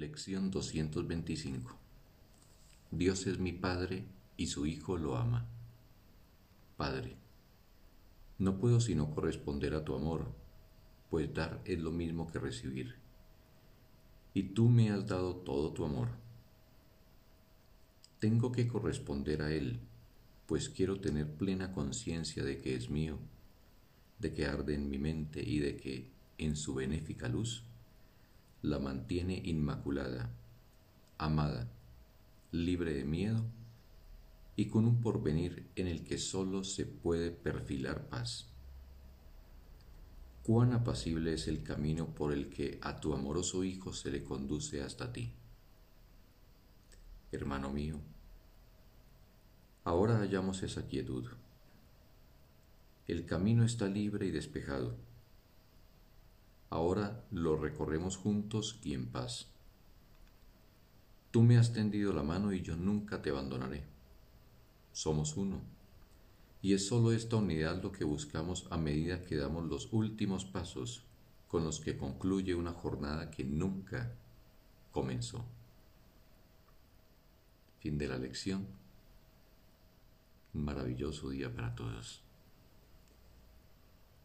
Lección 225 Dios es mi Padre y su Hijo lo ama. Padre, no puedo sino corresponder a tu amor, pues dar es lo mismo que recibir. Y tú me has dado todo tu amor. Tengo que corresponder a él, pues quiero tener plena conciencia de que es mío, de que arde en mi mente y de que, en su benéfica luz, la mantiene inmaculada, amada, libre de miedo y con un porvenir en el que sólo se puede perfilar paz. Cuán apacible es el camino por el que a tu amoroso Hijo se le conduce hasta ti. Hermano mío, ahora hallamos esa quietud. El camino está libre y despejado Ahora lo recorremos juntos y en paz. Tú me has tendido la mano y yo nunca te abandonaré. Somos uno. Y es solo esta unidad lo que buscamos a medida que damos los últimos pasos con los que concluye una jornada que nunca comenzó. Fin de la lección. Un maravilloso día para todos.